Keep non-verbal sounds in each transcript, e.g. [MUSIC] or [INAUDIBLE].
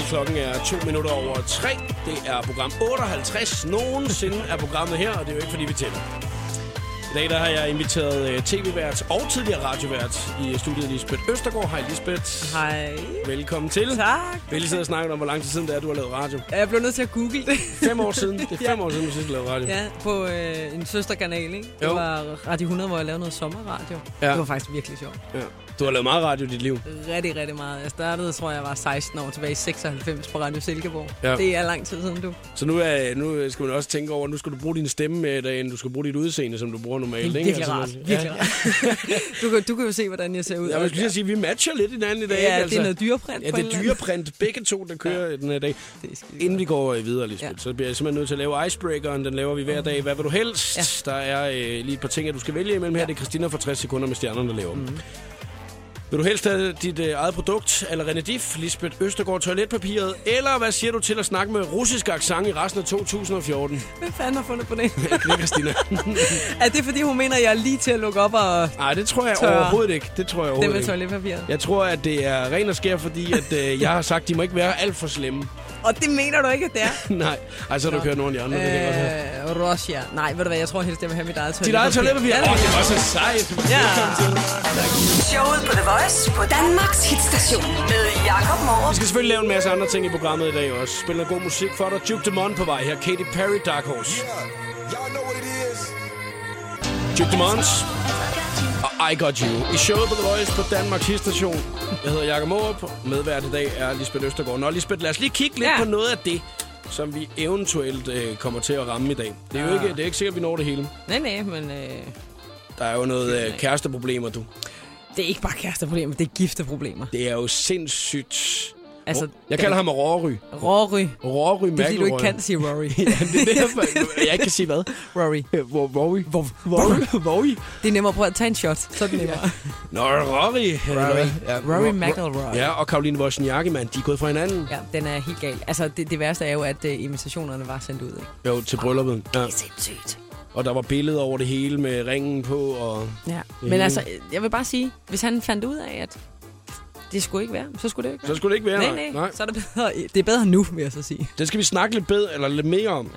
til. Klokken er to minutter over tre. Det er program 58 nogensinde er programmet her, og det er jo ikke, fordi vi tæller. I dag der har jeg inviteret uh, tv-vært og tidligere radiovært i studiet Lisbeth Østergaard. Hej Lisbeth. Hej. Velkommen til. Tak. Vi har lige siddet og snakket om, hvor lang tid siden det er, du har lavet radio. Jeg blev nødt til at google det. Fem år siden. [LAUGHS] Det er fem Ja. år siden, du sidst lavede radio. ja, på øh, en søsterkanal, ikke? Det Jo. var Radio 100, hvor jeg lavede noget sommerradio. Ja. Det var faktisk virkelig sjovt. Ja. Du har lavet meget radio i dit liv. Rigtig, rigtig meget. Jeg startede, tror jeg, var 16 år tilbage i 96 på Radio Silkeborg. Ja. Det er lang tid siden, du. Så nu, er, nu skal man også tænke over, nu skal du bruge din stemme mere i dag, end du skal bruge dit udseende, som du bruger normalt. Det er virkelig rart. Altså, Virkelig rart. [LAUGHS] du, kan, du kan jo se, hvordan jeg ser ud. Ja, jeg skulle lige sige, at vi matcher lidt hinanden i dag. Ja, ikke? det er noget dyreprint Ja, det er dyreprint. Begge to, der kører ja. den her dag. Inden vi går videre, Lisbeth, ja. Ja. så bliver jeg simpelthen nødt til at lave icebreakeren. Den laver vi hver dag. Hvad vil du helst? Ja. Der er øh, lige et par ting, at du skal vælge imellem her. Det er Christina for 60 sekunder med stjernerne, der laver dem. Vil du helst have dit øh, eget produkt, eller René Diff, Lisbeth Østergaard toiletpapiret, eller hvad siger du til at snakke med russisk accent i resten af 2014? Hvem fanden har fundet på det? [LAUGHS] Det er Christina. [LAUGHS] er det, fordi hun mener, at jeg er lige til at lukke op og Nej, det tror jeg Tør. overhovedet ikke. Det tror jeg det overhovedet med ikke. toiletpapiret? Jeg tror, at det er ren og skær, fordi at, øh, jeg har sagt, at de må ikke være alt for slemme. Og det mener du ikke, at det er? [LAUGHS] Nej, ej, så har du kørt nogle af de andre. det. Øh, Russia. Nej, ved du hvad, jeg tror helst, jeg vil have mit eget Dit eget toiletpapir. Ja, Åh, det var så sejt. Ja. Showet på The Voice på Danmarks hitstation med Jakob Vi Morup. skal selvfølgelig lave en masse andre ting i programmet i dag også. Spille noget god musik for dig. Duke Demond på vej her. Katy Perry, Dark Horse. Y'all know what it is. Duke Demond og I Got You. I showet på The Voice på Danmarks Station. Jeg hedder Jakob Morup. Medvært i dag er Lisbeth Østergaard. Nå, Lisbeth, lad os lige kigge lidt Ja. på noget af det, som vi eventuelt øh, kommer til at ramme i dag. Det er jo Ja. ikke, det er ikke sikkert, at vi når det hele. Nej, nej, men øh, Der er jo noget øh, kæresteproblemer, du. det er ikke bare kæresteproblemer, det er gifteproblemer. Det er jo sindssygt. Altså, Jeg kalder ham Rory. Rory. Rory Det er fordi, du ikke McIlroy. kan sige Rory. [LAUGHS] ja, det er derfor, jeg ikke kan sige hvad. Rory. Hvor- Rory. Rory. Rory. Det er nemmere at prøve at tage en shot. Så er det nemmere. Nå, Rory. Rory. Ja, Rory Ro- McIlroy. Ja, og Karoline Wozniacki, mand, de er gået fra hinanden. Ja, den er helt gal. Altså, det, det værste er jo, at uh, invitationerne var sendt ud, ikke? Jo, til brylluppet. Ja. Det er sindssygt. Og der var billeder over det hele med ringen på, og... Ja. Men altså, jeg vil bare sige, hvis han fandt ud af, at det skulle ikke være, så skulle det ikke Så være. skulle det ikke være, Nej, nej, nej. Så er det bedre. [LAUGHS] Det er bedre nu, vil jeg så sige. Det skal vi snakke lidt, bedre, eller lidt mere om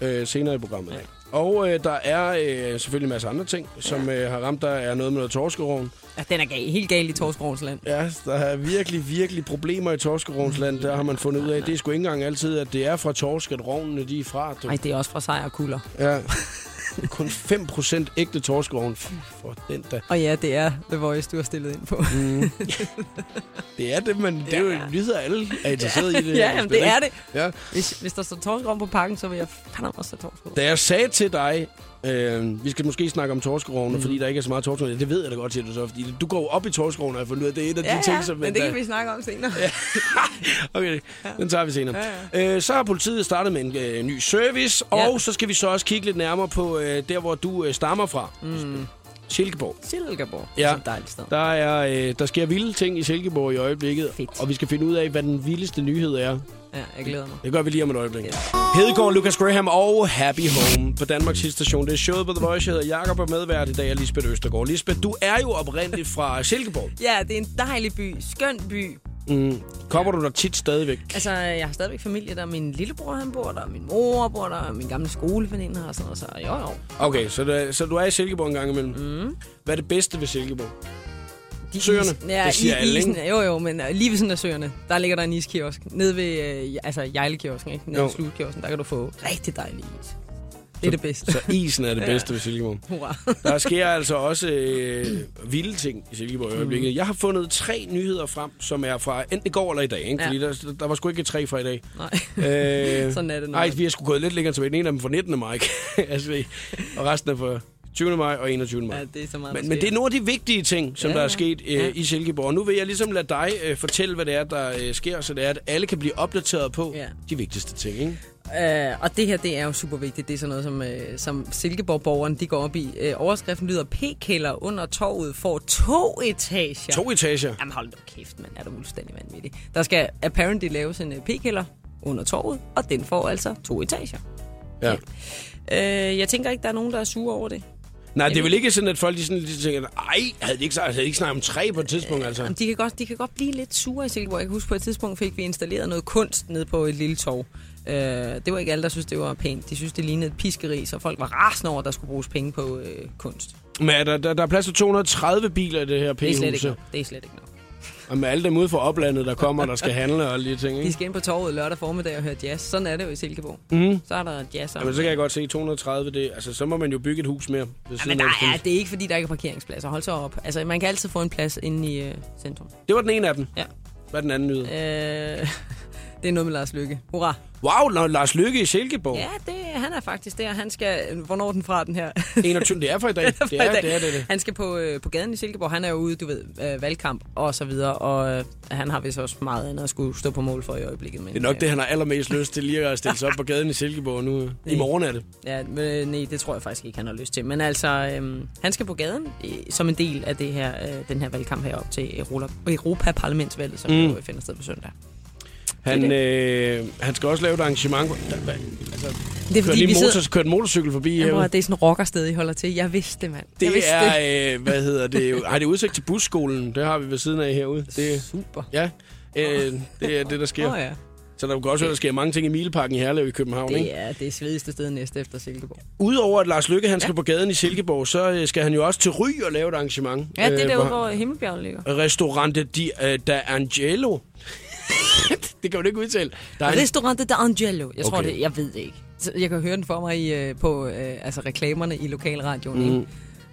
ja. øh, senere i programmet. Ja. Og øh, der er øh, selvfølgelig en masse andre ting, som øh, har ramt. Der er noget med noget torskeroven. Ja, den er gal. helt gal i Torsgårdens land. Ja, der er virkelig, virkelig problemer i torskerovens land. Der har man fundet ud af, det er sgu ikke engang altid, at det er fra torsk, at rovnene de er fra. Nej, det er også fra sejr og kulder. Ja. [LAUGHS] Kun 5% ægte torskeroven. Fy for den der. Og ja, det er The Voice, du har stillet ind på. Mm. [LAUGHS] det er det, men det er jo Ja. en nyhed, at alle er interesseret i det. [LAUGHS] ja, jamen, det er det. Ja. Hvis, hvis der står torskerom på pakken, så vil jeg fandme også have torskerom. Da jeg sagde til dig, øh, vi skal måske snakke om torskerovne, mm. Mhm. fordi der ikke er så meget torskerovne. Det ved jeg da godt, siger du så, fordi du går jo op i torskerovne, og jeg fundet ud af, det er et af de Ja, ting, ja, som... men det der- kan vi snakke om senere. [LAUGHS] Okay, den tager vi senere. Ja, Øh, så har politiet startet med en øh, ny service, og Ja. så skal vi så også kigge lidt nærmere på øh, der, hvor du øh, stammer fra. Mm. Silkeborg. Silkeborg. Ja. Det er et dejligt sted. Der, er, øh, der sker vilde ting i Silkeborg i øjeblikket, Fedt. og vi skal finde ud af, hvad den vildeste nyhed er. Ja, jeg glæder mig. Det gør vi lige om et øjeblik. Hedegaard, Lucas Graham og Happy Home på Danmarks station. Det er showet på The Voice. Jeg hedder Jakob og medvært i dag er Lisbeth Østergaard. Lisbeth, du er jo oprindeligt fra Silkeborg. Ja, det er en dejlig by. Skøn by. Mm. Kommer du der tit stadigvæk? Altså, jeg har stadigvæk familie der. Min lillebror, han bor der. Min mor bor der. Min gamle skoleveninde her og sådan noget. Så jo, jo. Okay, så du, er, så du er i Silkeborg en gang imellem. Mm. Hvad er det bedste ved Silkeborg? De Søerne. Ja, Det siger i, alle, isen? Jo, jo, men uh, lige ved sådan af søerne, der ligger der en iskiosk. Nede ved, øh, altså Jejlekiosken, ikke? Nede Jo. ved slutkiosken, der kan du få rigtig dejlig is. Det er det bedste. Så isen er det [LAUGHS] Ja. bedste ved Silkeborg. Hurra. Der sker altså også øh, vilde ting i Silkeborg i øjeblikket. Jeg har fundet tre nyheder frem, som er fra enten i går eller i dag. Ikke? Ja. Fordi der, der var sgu ikke tre fra i dag. Nej. Øh, [LAUGHS] Sådan er det Nej, nok. vi har sgu gået lidt længere tilbage. Den ene af dem fra 19. maj, altså, og resten er fra 20. maj og 21. maj. Ja, det er så meget, Men, men det er nogle af de vigtige ting, som Ja, der er sket øh, Ja. i Silkeborg. Og nu vil jeg ligesom lade dig øh, fortælle, hvad det er, der øh, sker, så det er, at alle kan blive opdateret på Ja. de vigtigste ting. Ikke? Øh, og det her, det er jo super vigtigt. Det er sådan noget, som, øh, som Silkeborg-borgeren, de går op i. Øh, overskriften lyder, P-kælder under torvet får to etager. To etager. Jamen hold da kæft, man er du fuldstændig vanvittig. Der skal apparently laves en øh, p-kælder under torvet, og den får altså to etager. Ja. Øh, jeg tænker ikke, der er nogen, der er sure over det. Nej, det er vel ikke sådan, at folk de sådan, de tænker, ej, havde de ikke, havde de ikke snakket om træ på et tidspunkt, altså? Jamen, De kan, godt, de kan godt blive lidt sure i Silkeborg. Jeg kan huske, på et tidspunkt fik vi installeret noget kunst ned på et lille torv. Øh, det var ikke alle, der synes det var pænt. De synes, det lignede et piskeri, så folk var rasende over, at der skulle bruges penge på øh, kunst. Men er der, der, der er plads til 230 biler i det her Det er slet ikke nok. Det er slet ikke nok. Og med alle dem ude fra oplandet, der kommer, der skal [LAUGHS] handle og de ting, De ikke? skal ind på torvet lørdag formiddag og høre jazz. Sådan er det jo i Silkeborg. Mm. Så er der jazz. Jamen, så kan jeg godt se 230, det, altså, så må man jo bygge et hus mere. Ved Ja, siden men af der det. er, det er ikke, fordi der ikke er parkeringspladser. Hold så op. Altså, man kan altid få en plads inde i øh, centrum. det var den ene af dem. Ja. Hvad er den anden nyhed? Øh, [LAUGHS] det er noget med Lars Lykke. Hurra. Wow, Lars Lykke i Silkeborg. Ja, det, han er faktisk der. Han skal... Hvornår er den fra, den her? [LAUGHS] 21, det er for i [LAUGHS] dag. Det er, det er det. Er det. Han skal på, øh, på gaden i Silkeborg. Han er jo ude, du ved, øh, valgkamp og så videre. Og øh, han har vist også meget andet at skulle stå på mål for i øjeblikket. Men, Det er nok øh, det, han har allermest lyst til lige at stille sig op på gaden i Silkeborg nu. [LAUGHS] I morgen er det. Ja, men, øh, nej, det tror jeg faktisk ikke, han har lyst til. Men altså, øhm, han skal på gaden øh, som en del af det her, øh, den her valgkamp herop til Europa, Europaparlamentsvalget, som mm. jo finder sted på søndag. Han, Det øh, han skal også lave et arrangement. Der, altså, Det er fordi, lige vi motor, sidder... kørt motorcykel forbi Ja, bror, herude. det er sådan en rockersted, I holder til. Jeg vidste det, mand. jeg Det vidste er, øh, hvad hedder det? [LAUGHS] Har det udsigt til busskolen? Det har vi ved siden af herude. Det, Super. ja, øh, det er det, der sker. Åh oh, ja. Så der kan også høre, der sker mange ting i Mileparken i Herlev i København. Ikke? Det er det svedigste sted næste efter Silkeborg. Udover at Lars Lykke han skal på gaden i Silkeborg, så øh, skal han jo også til Ry og lave et arrangement. Ja, det er Øh, derude, hvor- hvor Himmelbjerget ligger. Restaurante di uh, da Angelo. [LAUGHS] det kan man ikke udtale. Der er en, Restaurante da Angelo. Jeg tror Okay. det, jeg ved det ikke. Så Jeg kan høre den for mig i, øh, på øh, altså reklamerne i lokalradioen. Mm.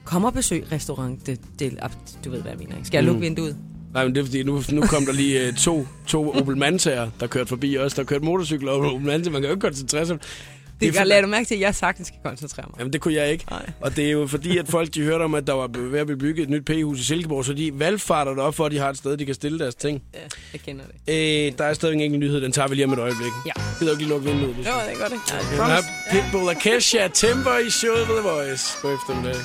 Kom og besøg restaurant del, du ved, hvad jeg mener. ikke? Skal jeg lukke Mm. vinduet? nej, men det er fordi, nu, nu kom der lige uh, to, to Opel Mantaer, der kørte forbi os. Der kørte motorcykler og Opel Manta. Man kan jo ikke koncentrere sig. Det, er jeg lader du mærke til, at jeg sagtens skal koncentrere mig. Jamen, det kunne jeg ikke. Nej. Og det er jo fordi, at folk de hørte om, at der var ved at blive bygget et nyt P-hus i Silkeborg, så de valgfarter derop for, at de har et sted, de kan stille deres ting. Ja, jeg kender det. Øh, der er stadig ingen nyhed, den tager vi lige om et øjeblik. Ja. Gider du ikke lige lukke vinduet? Jo, det er godt, ikke? Ja, er Pitbull og Kesha, Timber i showet på The Voice. God eftermiddag.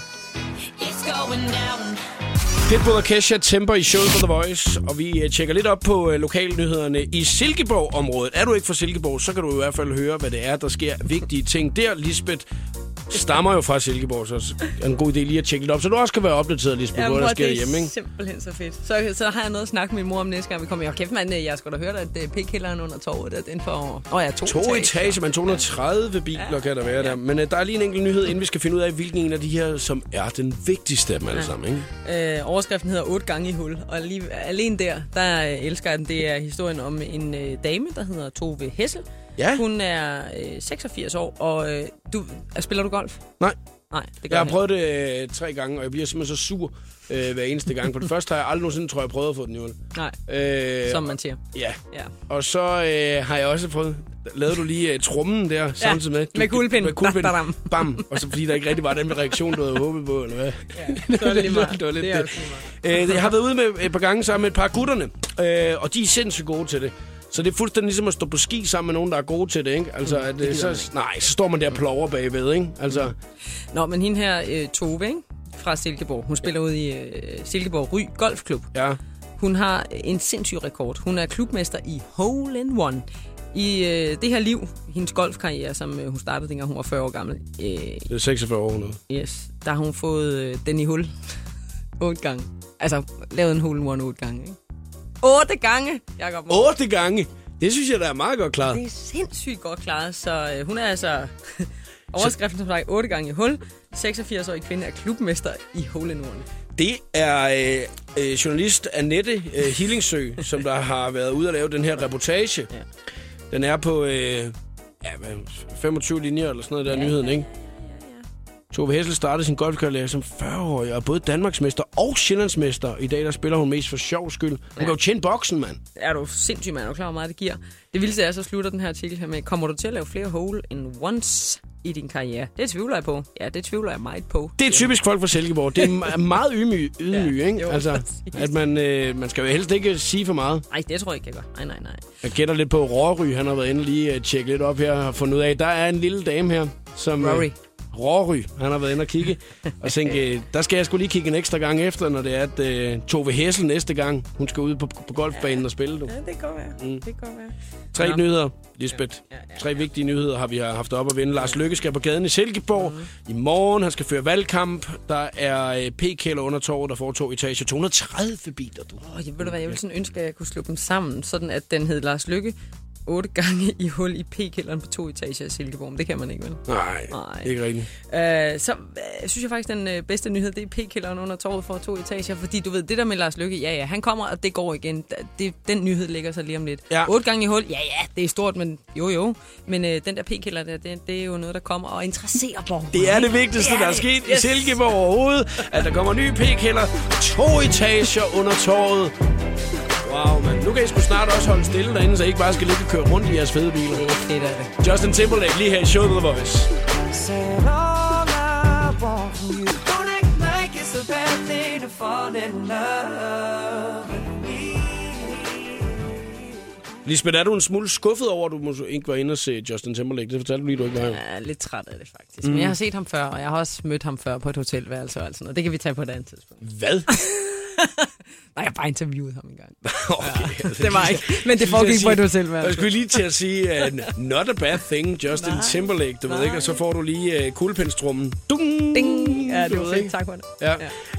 It's going down. Pitbull og Kesha, temper i showet på The Voice. Og vi øh, tjekker lidt op på øh, lokalnyhederne i Silkeborg-området. Er du ikke fra Silkeborg, så kan du i hvert fald høre, hvad det er, der sker vigtige ting der. Lisbeth stammer jo fra Silkeborg, så det er en god idé lige at tjekke lidt op, så du også kan være opdateret, Ja, på, hvad der sker det er hjemme, ikke? simpelthen så fedt. Så, så har jeg noget at snakke med min mor om næste gang, vi kommer. Jeg kæft, mand, jeg skal da høre, at uh, pikkælderen under torvet, der, den får... Åh oh, ja, to, To etager, men 230 biler ja. kan der være der. Men øh, der er lige en enkelt nyhed, inden vi skal finde ud af, hvilken en af de her, som er den vigtigste af dem alle Ja. sammen, ikke? Øh, overskriften hedder 8 gange i hul, og lige, alene der, der øh, elsker jeg den. Det er historien om en øh, dame, der hedder Tove Hessel. Ja, Hun er øh, 86 år, og øh, du, øh, spiller du golf? nej. Nej, det gør Jeg har jeg prøvet det øh, tre gange, og jeg bliver simpelthen så sur øh, hver eneste gang. For det første har jeg aldrig nogensinde, tror jeg, prøvet at få den i hul. Nej, Øh, som man siger. Ja, Ja. og så øh, har jeg også prøvet... Lavede du lige uh, trummen der, samtidig med? Du, med kuglepind. Med kuglepind. Badadam. Bam. Og så fordi der ikke rigtig var den reaktion, du havde håbet på, eller hvad? Ja, det var meget. Det var lidt det er det. Øh, jeg har været ude med et par gange sammen med et par gutterne, øh, og de er sindssygt gode til det. Så det er fuldstændig ligesom at stå på ski sammen med nogen, der er gode til det, ikke? Altså, at, øh, så, nej, så står man der og plover bagved, ikke? Altså, Nå, men hende her, øh, Tove, ikke? fra Silkeborg, hun spiller ud i øh, Silkeborg Ry Golfklub. ja. Hun har en sindssyg rekord. Hun er klubmester i Hole in One. I øh, det her liv, hendes golfkarriere, som øh, hun startede, dengang hun var 40 år gammel, øh, Det er 46 år nu. yes, der har hun fået øh, den i hul otte gange. Altså, lavet en hole in one otte gange, ikke? Otte gange, Jacob. Otte gange! Det synes jeg, der er meget godt klaret. Det er sindssygt godt klaret, så øh, hun er altså... [LAUGHS] Overskriften som sagt, otte gange i hul. 86-årig kvinde er klubmester i hole. Det er øh, øh, journalist Annette øh, Hillingsø, [LAUGHS] som der har været ude og lave den her reportage. Ja. Den er på øh, ja, hvad, 25 linjer eller sådan noget der ja, nyheden, ikke? Tove Hessel startede sin golfkarriere som 40-årig og er både Danmarksmester og Sjællandsmester. I dag der spiller hun mest for sjov skyld. Hun ja. kan jo tjene boksen, mand. Er du sindssyg, mand? Er du klar, hvor meget det giver? Det vildeste er, så slutter den her artikel her med, kommer du til at lave flere hole in once i din karriere? Det tvivler jeg på. Ja, det tvivler jeg meget på. Det er typisk folk fra Silkeborg. Det er me- [LAUGHS] meget ydmyg, ydmyg Ja, ikke? jo, altså, at man, øh, man skal jo helst ikke sige for meget. Nej, det tror jeg ikke, jeg gør. Nej, nej, nej. Jeg gætter lidt på Rory. Han har været inde lige at tjekke lidt op her og fundet ud af, der er en lille dame her, som... øh, Rory. Han har været inde og kigge. Og tænke, øh, der skal jeg skulle lige kigge en ekstra gang efter, når det er, at øh, Tove Hessel næste gang, hun skal ud på, på golfbanen og spille. Du. Ja, det kan være. Mm. Det kan være. Tre Nå. nyheder, Lisbeth. Ja, ja, ja. Tre vigtige nyheder har vi haft op at vinde. Lars Lykke skal på gaden i Silkeborg Mhm. i morgen. Han skal føre valgkamp. Der er øh, p-kælder under torvet, der får to etager. 230 biler, du. Åh, jeg ved du hvad, jeg ville sådan ønske, at jeg kunne slå dem sammen, sådan at den hed Lars Lykke otte gange i hul i P-kælderen på to etager i Silkeborg. Men det kan man ikke, vel? Nej, Nej. ikke rigtigt. Uh, så uh, synes jeg faktisk, den uh, bedste nyhed, det er P-kælderen under torvet for to etager. Fordi du ved, det der med Lars Lykke, ja ja, han kommer, og det går igen. Det, den nyhed ligger så lige om lidt. Ja. Otte gange i hul, ja ja, det er stort, men jo jo. Men uh, den der P-kælder der, det, det er jo noget, der kommer og interesserer borgerne. Det er det vigtigste, Det er der er sket Yes. i Silkeborg overhovedet. At der kommer ny p-kælder. To etager under torvet. Wow. Nu kan I sgu snart også holde stille derinde, så I ikke bare skal ligge og køre rundt i jeres fede biler. Det er fedt af det. Justin Timberlake lige her i showet The Voice. Lisbeth, er du en smule skuffet over, at du ikke var inde og se Justin Timberlake? Det fortalte du lige, du ikke var. Jeg er lidt træt af det, faktisk. Mm. Men jeg har set ham før, og jeg har også mødt ham før på et hotelværelse og alt sådan noget. Det kan vi tage på et andet tidspunkt. Hvad? [LAUGHS] Nej, jeg har bare interviewet ham en gang. [LAUGHS] Okay. Det var ikke, men det foregik på et Jeg hotelværelse. skulle lige til at sige, uh, not a bad thing, Justin Nej. Timberlake, du ved Nej. ikke, og så får du lige uh, kuglepindstrummen. Dung! Ding! Ja, det var ved ikke. Tak for det. Ja.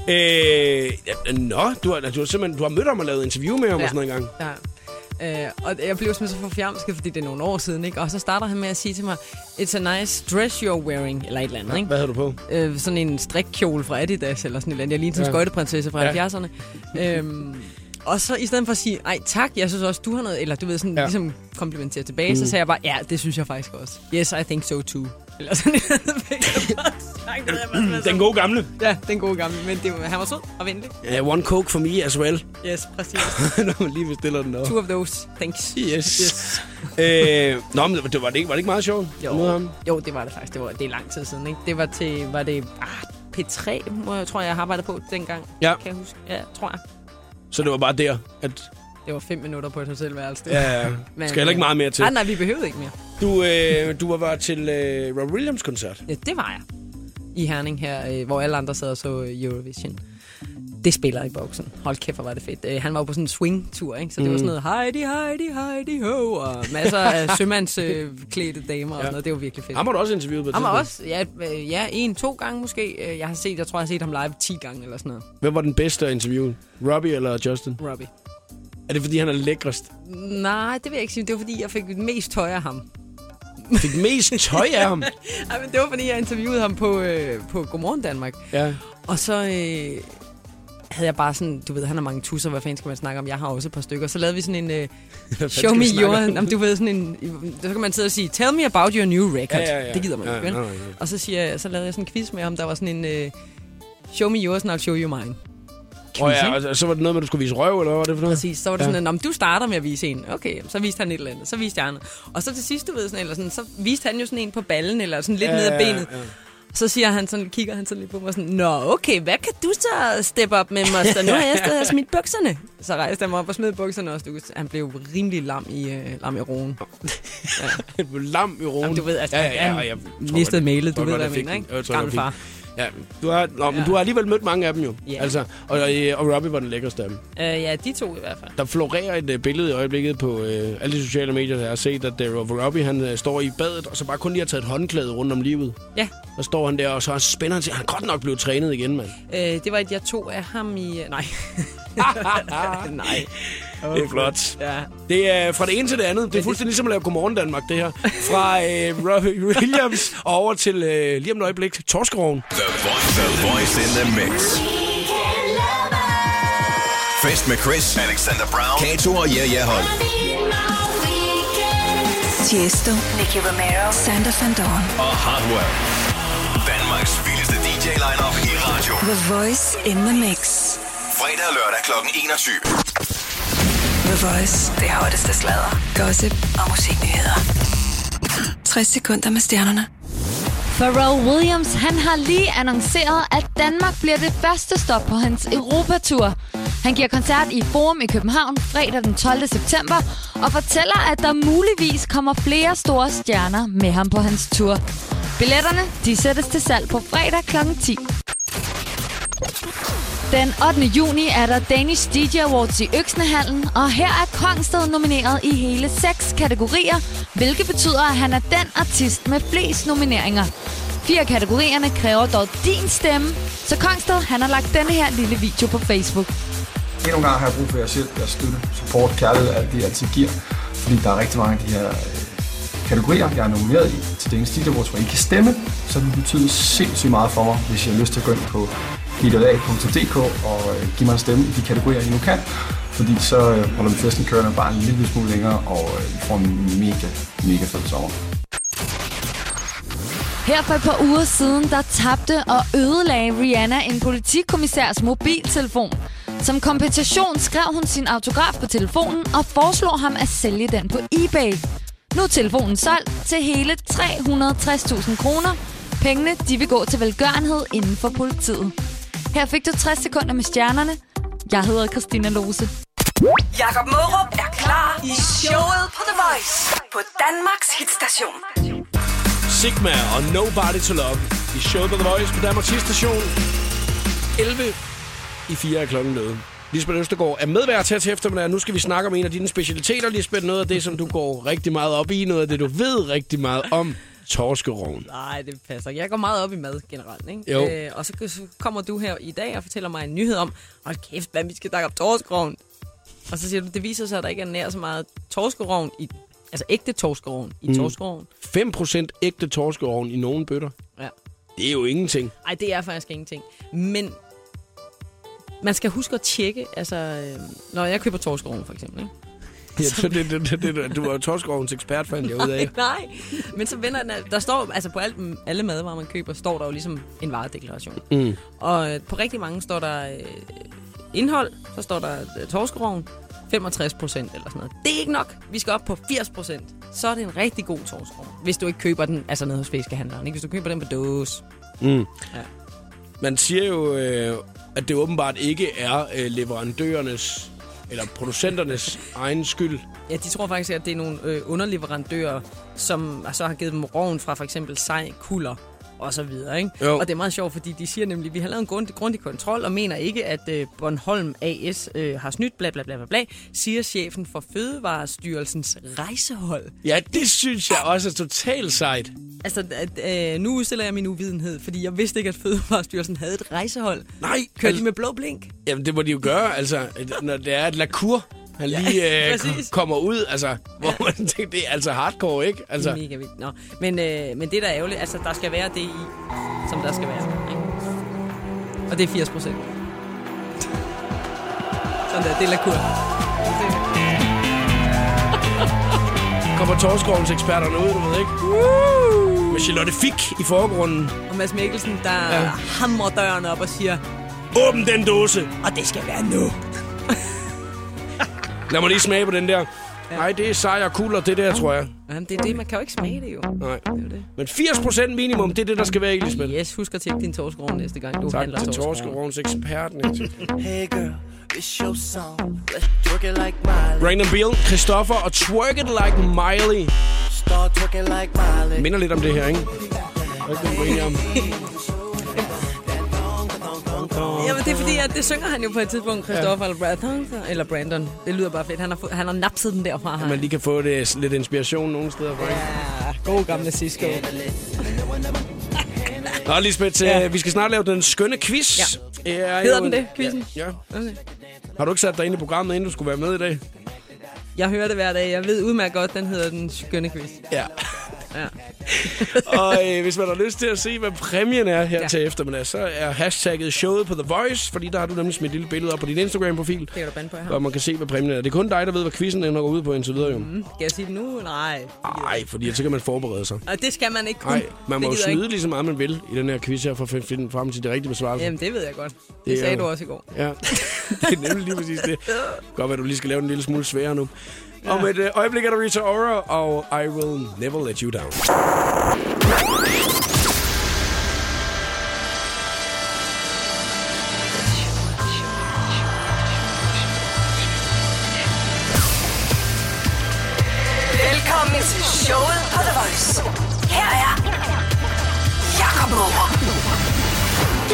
ja. Øh, ja, nå, du har, du har simpelthen du har mødt ham og lavet interview med ham ja. og sådan noget engang. Ja. Øh, og jeg blev simpelthen så forfjamsket, fordi det er nogle år siden, ikke? Og så starter han med at sige til mig, it's a nice dress you're wearing, eller et eller andet, ikke? Hvad havde du på? Øh, sådan en strikkjole fra Adidas, eller sådan et eller andet. Jeg ligner sådan en Ja. skøjteprinsesse fra Ja. 70'erne. Øhm, og så i stedet for at sige, ej tak, jeg synes også, du har noget, eller du ved, sådan Ja. ja. ligesom komplimentere tilbage, mm. så sagde jeg bare, ja, det synes jeg faktisk også. Yes, I think so too. Eller sådan et eller andet. fik jeg bare sagt. Det ved jeg, hvad som er Den gode gamle. Ja, den gode gamle, men det, var- han var sød og venlig. Uh, one coke for me as well. Yes, præcis. [LAUGHS] Når man lige bestiller den op. Two of those, thanks. Yes. yes. [LAUGHS] øh, nå, men det var det ikke, var det ikke meget sjovt? Jo, jo, det var det faktisk. Det, var, det er lang tid siden, ikke? Det var til, var det ah, P3, må jeg, tror jeg, jeg har arbejdet på dengang. Ja. Kan jeg huske? Ja, tror jeg. Så det var bare der, at Det var fem minutter på et hotelværelse. det. ja, ja, Men, skal heller ikke meget mere til. Nej, nej, vi behøvede ikke mere. Du, øh, du var til øh, Rob Williams koncert. Ja, det var jeg. I Herning her, øh, hvor alle andre sad og så øh, Eurovision. Det spiller i boksen. Hold kæft, hvor var det fedt. Øh, han var jo på sådan en swing-tur, ikke? Så det mm. var sådan noget Heidi, Heidi, Heidi, ho, og masser af [LAUGHS] sømandsklædte damer og sådan noget. Det var virkelig fedt. Ham har du også interviewet på Han var også, ja, øh, ja, en, to gange måske. Øh, Jeg har set, jeg tror, jeg har set ham live 10 gange eller sådan noget. Hvem var den bedste at interviewe? Robbie eller Justin? Robbie. Er det, fordi han er lækrest? Nej, det vil jeg ikke sige. Det var, fordi jeg fik mest tøj af ham. Fik mest tøj af ham? [LAUGHS] Ej, men det var, fordi jeg interviewede ham på, øh, på Godmorgen Danmark. Ja. Og så øh, havde jeg bare sådan, du ved, han har mange tusser, hvad fanden skal man snakke om? Jeg har også et par stykker. Så lavede vi sådan en øh, [LAUGHS] show me your... Jamen, du ved, sådan en... Så kan man sidde og sige, tell me about your new record. Ja, ja, ja. Det gider man Ja, ikke, vel? nej. Og så, siger jeg, så lavede jeg sådan en quiz med ham, der var sådan en... Øh, show me yours, and I'll show you mine. Åh oh, Quiz, ja, ikke? og så var det noget med, at du skulle vise røv, eller hvad var det for noget? Præcis. Så var det Ja. ja. sådan, at "Nå, men du starter med at vise en. Okay, så viste han et eller andet. Så viste jeg andet. Og så til sidst, du ved, sådan, eller sådan, så viste han jo sådan en på ballen, eller sådan lidt Ja, ned ad ja, benet. ja. Så siger han sådan, kigger han sådan lidt på mig sådan, Nå, okay, hvad kan du så steppe op med, Moster? Nu har jeg stadig [LAUGHS] smidt bukserne. Så rejste han mig op og smed bukserne også. Du, han blev rimelig lam i, øh, lam i roen. [LAUGHS] Et lam i roen. Jamen, du ved, altså, ja, ja, ja, jeg tror mistede mailet, du ved, hvad jeg mener, ikke? Jeg Gammel jeg far. Ja, du har, nå, men Ja. du har alligevel mødt mange af dem jo. Ja. Altså, og, øh, og Robbie var den lækreste af dem. Øh, ja, de to i hvert fald. Der florerer et øh, billede i øjeblikket på øh, alle de sociale medier, der har set, at øh, Robbie han øh, står i badet, og så bare kun lige har taget et håndklæde rundt om livet. Ja, Der står han der, og så spænder han til. Han er godt nok blevet trænet igen, mand. øh, det var et, jeg tog af ham i... øh, Nej. [LAUGHS] [LAUGHS] Nej. Det er flot. Ja. Det er fra det ene til det andet. Det er fuldstændig ligesom at lave Godmorgen Danmark, det her. Fra øh, Robbie Williams og over til øh, lige om et øjeblik Torskeroven. The Voice, the voice in the mix. Fest med Chris, Alexander Brown, Kato og Ja Ja Hold. Tiesto, Nicky Romero, Sander Van Dorn. Og Hardwell. Danmarks vildeste DJ-lineup i radio. The Voice in the Mix. Fredag og lørdag kl. 21. The Voice. Det hotteste sladder, gossip og musiknyheder. 60 sekunder med stjernerne. Pharrell Williams han har lige annonceret, at Danmark bliver det første stop på hans Europatur. Han giver koncert i Forum i København fredag den 12. september og fortæller, at der muligvis kommer flere store stjerner med ham på hans tur. Billetterne de sættes til salg på fredag kl. 10. Den 8. juni er der Danish DJ Awards i Øksnehallen, og her er Kongsted nomineret i hele seks kategorier, hvilket betyder, at han er den artist med flest nomineringer. Fire kategorierne kræver dog din stemme, så Kongsted han har lagt denne her lille video på Facebook. Endnu en gang har jeg brug for jer selv, jeres støtte, support, kærlighed, alt det, jeg altid giver. Fordi der er rigtig mange af de her øh, kategorier, jeg er nomineret i til Danish DJ Awards, hvor I kan stemme. Så det betyder sindssygt meget for mig, hvis jeg har lyst til at gå ind på hitala.dk og øh, giv give mig en stemme i de kategorier, I nu kan. Fordi så øh, holder vi festen kørende bare en lille smule længere, og øh, I får en mega, mega fed sommer. Her for et par uger siden, der tabte og ødelagde Rihanna en politikommissærs mobiltelefon. Som kompensation skrev hun sin autograf på telefonen og foreslog ham at sælge den på eBay. Nu er telefonen solgt til hele 360.000 kroner. Pengene de vil gå til velgørenhed inden for politiet. Her fik du 60 sekunder med stjernerne. Jeg hedder Christina Lose. Jakob Mørup er klar i showet på The Voice på Danmarks hitstation. Sigma og Nobody to Love i showet på The Voice på Danmarks station. 11 i 4 er klokken blevet. Lisbeth Østergaard er medvært her til eftermiddag. Nu skal vi snakke om en af dine specialiteter, Lisbeth. Noget af det, som du går rigtig meget op i. Noget af det, du ved rigtig meget om. Torskeroven. Nej, det passer. Jeg går meget op i mad generelt, ikke? Jo. Øh, og så, så kommer du her i dag og fortæller mig en nyhed om, hold kæft, hvad vi skal snakke om torskeroven. Og så siger du, det viser sig, at der ikke er nær så meget torskeroven i, altså ægte torskeroven i mm. torskeroven. 5% ægte torskeroven i nogle bøtter. Ja. Det er jo ingenting. Nej, det er faktisk ingenting. Men man skal huske at tjekke, altså, øh, når jeg køber torskeroven for eksempel, ikke? [LAUGHS] Ja, så det, det, det, det, du var jo torskerovens ekspert, fandt jeg ud af. [LAUGHS] Nej, men så vender den, der står, altså på alt, alle madvarer, man køber, står der jo ligesom en varedeklaration. Mm. Og øh, på rigtig mange står der øh, indhold, så står der øh, torskeroven, 65 procent eller sådan noget. Det er ikke nok. Vi skal op på 80 procent. Så er det en rigtig god torskerovn. Hvis du ikke køber den, altså nede hos fiskehandleren. Ikke? Hvis du køber den på dåse. Mm. Ja. Man siger jo, øh, at det åbenbart ikke er øh, leverandørernes eller producenternes egen skyld. Ja, de tror faktisk, at det er nogle øh, underleverandører, som så har givet dem roven fra for eksempel sej, kulder og så videre. Ikke? Jo. Og det er meget sjovt, fordi de siger nemlig, at vi har lavet en grundig, grundig kontrol og mener ikke, at øh, Bornholm AS øh, har snydt, bla bla bla bla bla, siger chefen for Fødevarestyrelsens rejsehold. Ja, det synes jeg også er totalt sejt. Altså, at, øh, nu udstiller jeg min uvidenhed, fordi jeg vidste ikke, at Fødevarestyrelsen havde et rejsehold. Nej, Kørte de med blå blink? Jamen, det må de jo gøre, altså, når det er et lakur, han lige øh, kommer ud, altså, hvor man tænker, det er altså hardcore, ikke? Altså. Mega vildt. Nå. Men, øh, men det der er ærgerligt, altså der skal være det i, som der skal være. Ikke? Og det er 80 procent. Sådan der, det er lakur. kommer torskerovens eksperterne ud, du ved ikke? Uh! Med Charlotte Fick i forgrunden. Og Mads Mikkelsen, der ja. hamrer døren op og siger, Åbn den dåse! og det skal være nu. Lad mig lige smage på den der. Nej, det er sejr og kulder, det der, tror jeg. Jamen, det er det, man kan jo ikke smage det jo. Nej. Det er jo det. Men 80% minimum, det er det, der skal være i, Lisbeth. Yes, husk at tjekke din torskerov næste gang, du Tak handler til torskerov. torskerovens ekspert. Niels. [LAUGHS] Hey girl, it's your song. Let's twerk it like Miley. Brandon Beal, Christoffer og Twerk It Like Miley. Start twerking like Miley. Minder lidt om det her, ikke? [LAUGHS] Du enig om? [LAUGHS] Jamen, det er fordi, at det synger han jo på et tidspunkt, Christoffer ja. eller, Brandon, eller Brandon. Det lyder bare fedt. Han har, han har napset den derfra. Han. man lige kan få det, lidt inspiration nogle steder fra, ikke? Ja, god gamle Cisco. Nå, Lisbeth, ja. vi skal snart lave den skønne quiz. Ja. Er Hedder den en- det, quizzen? Ja. Okay. Har du ikke sat dig ind i programmet, inden du skulle være med i dag? Jeg hører det hver dag. Jeg ved udmærket godt, den hedder Den Skønne Quiz. Ja. Ja. [LAUGHS] og øh, hvis man har lyst til at se, hvad præmien er her ja. Til eftermiddag, så er hashtagget showet på The Voice, fordi der har du nemlig smidt et lille billede op på din Instagram-profil, Det kan du bande på, har. hvor man kan se, hvad præmien er. Det er kun dig, der ved, hvad quizzen ender ud på indtil videre, jo. Mm, Skal jeg sige det nu? Nej. Nej, fordi så kan man forberede sig. Og det skal man ikke kun. Nej, man må jo snyde lige så meget, man vil i den her quiz her, for at finde frem til det rigtige besvarelse. Jamen, det ved jeg godt. Det, Det er sagde jo- du også i går. Ja, [LAUGHS] det er nemlig lige præcis det. [LAUGHS] Godt, at du lige skal lave den en lille smule sværere nu. Ja. Om et øh, øjeblik er der Rita Ora, og I Will Never Let You Down. Velkommen til showet på The Voice. Her er Jakob Morup.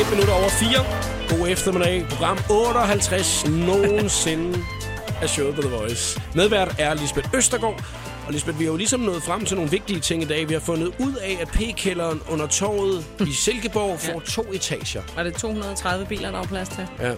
Et minut over 4. God eftermiddag. Program 58 nogensinde af showet på The Voice. Medvært er Lisbeth Østergaard. Og Lisbeth, vi har jo ligesom nået frem til nogle vigtige ting i dag. Vi har fundet ud af, at P-kælderen under torvet i [LAUGHS] Silkeborg får to etager. Var det 230 biler, der var plads til? Ja.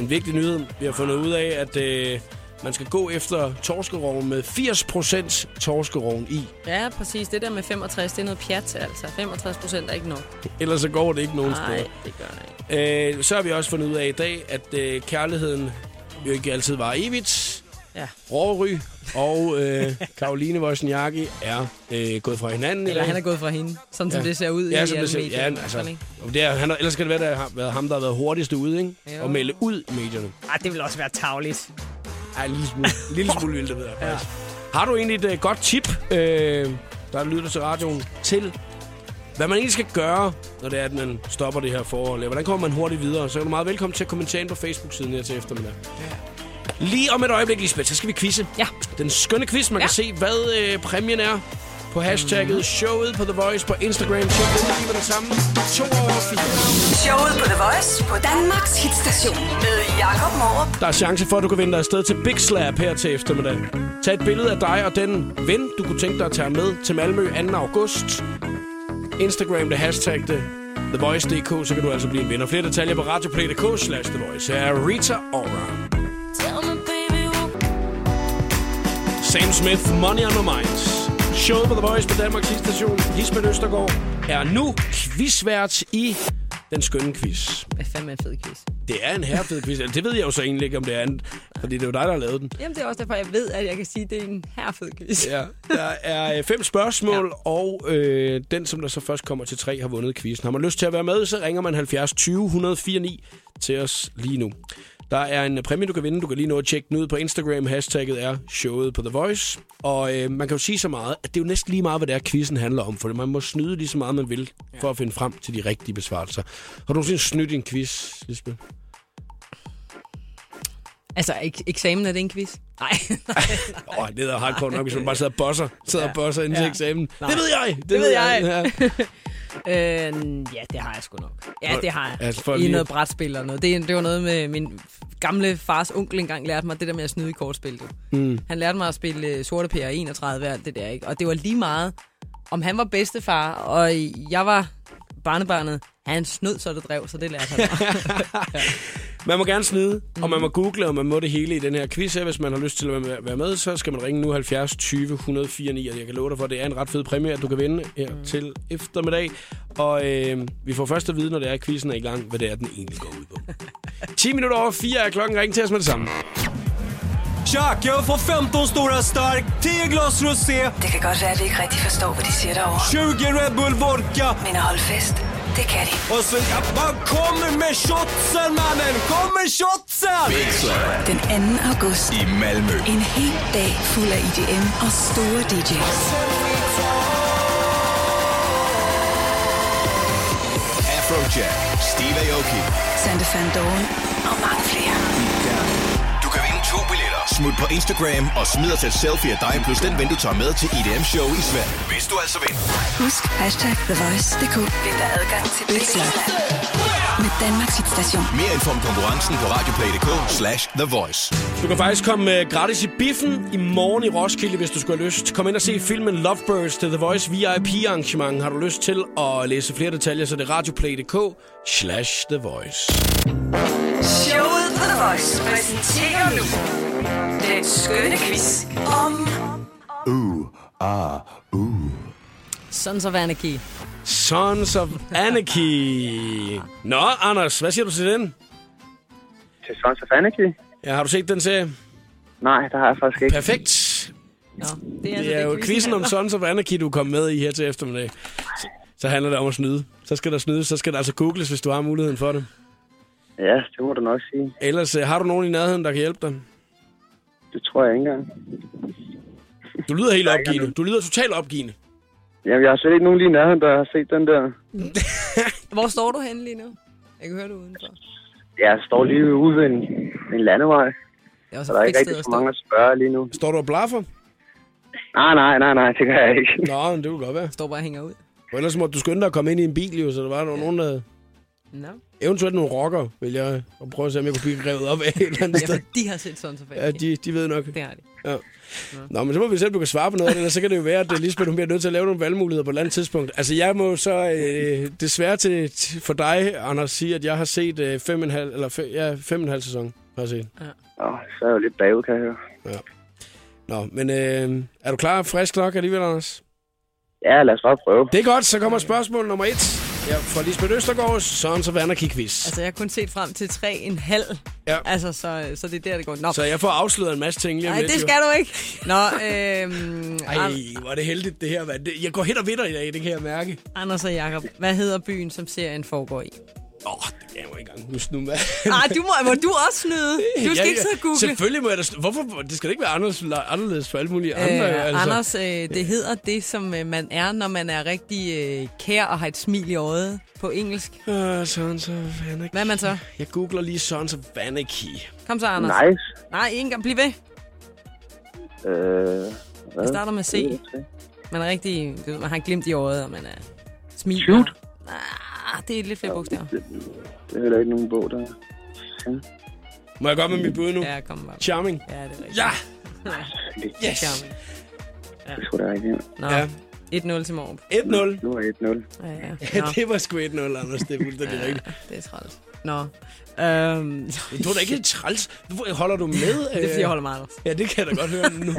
En vigtig nyhed. Vi har fundet ud af, at øh, man skal gå efter torskeroven med 80% torskeroven i. Ja, præcis. Det der med 65, det er noget pjat, altså. 65 procent er ikke nok. [LAUGHS] Ellers så går det ikke nogen Nej, steder. det gør det ikke. Øh, så har vi også fundet ud af i dag, at øh, kærligheden ikke altid var evigt. Ja. Råry og øh, Karoline Wozniacki er øh, gået fra hinanden. Eller han er gået fra hende, sådan som Ja. det ser ud Ja, i som det ser, medier. ja, altså, det er, han, er- ellers skal det være, at det har været ham, der har været hurtigst ude, ikke? Jo. Og melde ud i medierne. Ej, det vil også være tavligt. Ej, en lille smule, en lille smule vildt, det ved jeg faktisk. Har du egentlig et uh, godt tip, øh, der lyder til radioen, til hvad man egentlig skal gøre, når det er, at man stopper det her forhold? Eller Hvordan kommer man hurtigt videre? Så er du meget velkommen til at kommentere ind på Facebook-siden her til eftermiddag. Lige om et øjeblik, Lisbeth, så skal vi quizze. Ja. Den skønne quiz, man Ja. kan se, hvad øh, præmien er på hashtagget showet på The Voice på Instagram. Tjek det lige med det samme. To over fire. Showet på The Voice på Danmarks hitstation med Jakob Morup. Der er chance for, at du kan vinde dig afsted til Big Slap her til eftermiddag. Tag et billede af dig og den ven, du kunne tænke dig at tage med til Malmø 2. august. Instagram det, hashtag det, TheVoice.dk, så kan du altså blive en vinder. Flere detaljer på radioplay.dk slash The Voice. Her er Rita Ora. Tell me, baby, Sam Smith, Money on My Mind. Showet på The Voice på Danmarks station. Lisbeth Østergaard er nu quizvært i den skønne quiz. Hvad fanden er en fed quiz? Det er en herrefed quiz. Altså, Det ved jeg jo så egentlig ikke, om det er en, fordi det er jo dig, der har lavet den. Jamen, det er også derfor, jeg ved, at jeg kan sige, at det er en her fed quiz. Ja, der er øh, fem spørgsmål, ja. og øh, den, som der så først kommer til tre, har vundet quizzen. Har man lyst til at være med, så ringer man 70 20 104 9 til os lige nu. Der er en præmie, du kan vinde. Du kan lige nå at tjekke den ud på Instagram. Hashtagget er showet på The Voice. Og øh, man kan jo sige så meget, at det er jo næsten lige meget, hvad det er, quizzen handler om. For man må snyde lige så meget, man vil, for at finde frem til de rigtige besvarelser. Har du nogensinde snydt i en quiz, Lisbeth? Altså, ek- eksamen er det en quiz? Nej. [LAUGHS] Åh, oh, det er hardcore nok, hvis man bare sidder og bosser, sidder ja. og bosser inden ja. Til eksamen. Nej. Det ved jeg! Det, Det ved jeg. Ja. [LAUGHS] øh, ja, det har jeg sgu nok. Ja, det har jeg. Altså, I lige- noget brætspil eller noget. Det, det var noget med min gamle fars onkel engang lærte mig, det der med at snyde i kortspil. Du. Mm. Han lærte mig at spille øh, sorte pære 31 og det der, ikke? Og det var lige meget, om han var bedstefar, og jeg var barnebarnet. Han snød, så det drev, så det lærte han mig. [LAUGHS] Man må gerne snyde, og man må google, og man må det hele i den her quiz her. Hvis man har lyst til at være- med, så skal man ringe nu 70 20 104 9, og jeg kan love dig for, at det er en ret fed præmie, at du kan vinde her mm. til eftermiddag. Og øh, vi får først at vide, når det er, at quizzen er i gang, hvad det er, den egentlig går ud på. [LAUGHS] 10 minutter over 4 er klokken. Ring til os med det samme. Tja, jag får 15 stora stark, 10 glas rosé, Det kan godt være, at vi ikke rigtig forstår, hvad de siger derovre. 20 Red Bull vodka Men at holde fest, det kan de. och så jag bara kommer med shotsen mannen, kom med shotsen! Den 2. august. i Malmø. En hel dag fuld af IDM og store DJ's. Afrojack, Steve Aoki. Sante Van Dawn og mange flere. To billetter. Smut på Instagram og smid os et selfie af dig, plus den ven, du tager med til IDM-show i Sverige. Hvis du altså vinder. Husk hashtag TheVoice.dk. Vind der adgang til Big Slap. Med Danmarks hitstation. Mere info om konkurrencen på radioplay.dk slash The Voice. Du kan faktisk komme øh, gratis i biffen i morgen i Roskilde, hvis du skulle have lyst. Kom ind og se filmen Lovebirds til The Voice VIP-arrangement. Har du lyst til at læse flere detaljer, så er det radioplay.dk slash The Voice. Showet på The Voice præsenterer nu den skønne quiz om Sons of Anarchy. Sons of Anarchy. Nå, Anders, hvad siger du til den? Til Sons of Anarchy? Ja, har du set den serie? Nej, det har jeg faktisk ikke. Perfekt. Nå, det er, altså Det er jo quizzen om Sons of Anarchy, du kom med i her til eftermiddag. Så, så handler det om at snyde. Så skal der snydes, så skal der altså googles, hvis du har muligheden for det. Ja, det må du nok sige. Ellers øh, har du nogen i nærheden, der kan hjælpe dig? Det tror jeg ikke engang. Du lyder helt opgivende. Du lyder totalt opgivende. Jamen, jeg har slet ikke nogen lige i nærheden, der har set den der. [LAUGHS] Hvor står du henne lige nu? Jeg kan høre det udenfor. Jeg står lige ude ved en, en landevej, Det er også så der er ikke rigtig stå. mange at spørge lige nu. Står du og blaffer? Nej, nej, nej, nej, det kan jeg ikke. Nå, men det kunne godt være. Står bare og hænger ud. For ellers måtte du skynde dig at komme ind i en bil, jo, så der var nogen, der... Nå. Eventuelt nogle rocker, vil jeg og prøve at se, om jeg kunne blive revet op af et eller andet Ja, sted. de har set sådan så Ja, de, de ved nok. Det har de. Ja. Nå, men så må vi se, om du kan svare på noget eller så kan det jo være, at øh, Lisbeth hun bliver nødt til at lave nogle valgmuligheder på et eller andet tidspunkt. Altså, jeg må så øh, desværre til, for dig, Anders, sige, at jeg har set øh, fem, og en halv, eller fem, ja, fem og en halv sæson. Har jeg set. Nå, så er jeg jo lidt bagud, kan jeg høre. Ja. Nå, men øh, er du klar og frisk nok alligevel, Anders? Ja, lad os bare prøve. Det er godt, så kommer spørgsmål nummer et. Ja, fra Lisbeth Østergaards, Sons of Anarchy-quiz. Altså, jeg har kun set frem til 3,5. Ja. Altså, så, så det er der, det går. Nå, Så jeg får afsløret en masse ting lige om Nej, lidt, det jo. skal du ikke. Nå, øhm, Ej, hvor er det heldigt, det her. mand. Jeg går hen og vinder i dag, det kan jeg mærke. Anders og Jakob, hvad hedder byen, som serien foregår i? Åh, oh, jeg jo ikke engang huske nu, hvad. Ah, du må, må du også snyde. Du skal ikke sidde og google. Selvfølgelig må jeg da... sn- Hvorfor? Det skal da ikke være anderledes, anderledes for alle mulige andre. Øh, altså. Anders, øh, det hedder det, som øh, man er, når man er rigtig øh, kær og har et smil i øjet på engelsk. Uh, Sons of Anarchy. Hvad er man så? Jeg googler lige Sons of Anarchy. Kom så, Anders. Nice. Nej, ikke engang. Bliv ved. Øh, hvad? Det starter med C. Man er rigtig... Man har glimt i øjet, og man er smil. Shoot. Ah, det er lidt flere bogstaver. Det, det er heller ikke nogen bog, der... Må jeg gå med mit bud nu? Ja, kom bare. Charming. Ja, det er rigtigt. Ja! [LAUGHS] Det Yes! Charming. er sgu da rigtigt. Nå, Ja. 1-0 til Morp. 1-0. Nu er 1-0. Ja, ja. [LAUGHS] Ja, Nå, det var sgu 1-0, Anders. Det er fuldstændig rigtigt. det er træls. Nå. Øhm, Du er da ikke træls. Holder du med? [LAUGHS] det er fordi, jeg holder meget Ja, det kan jeg da godt høre nu.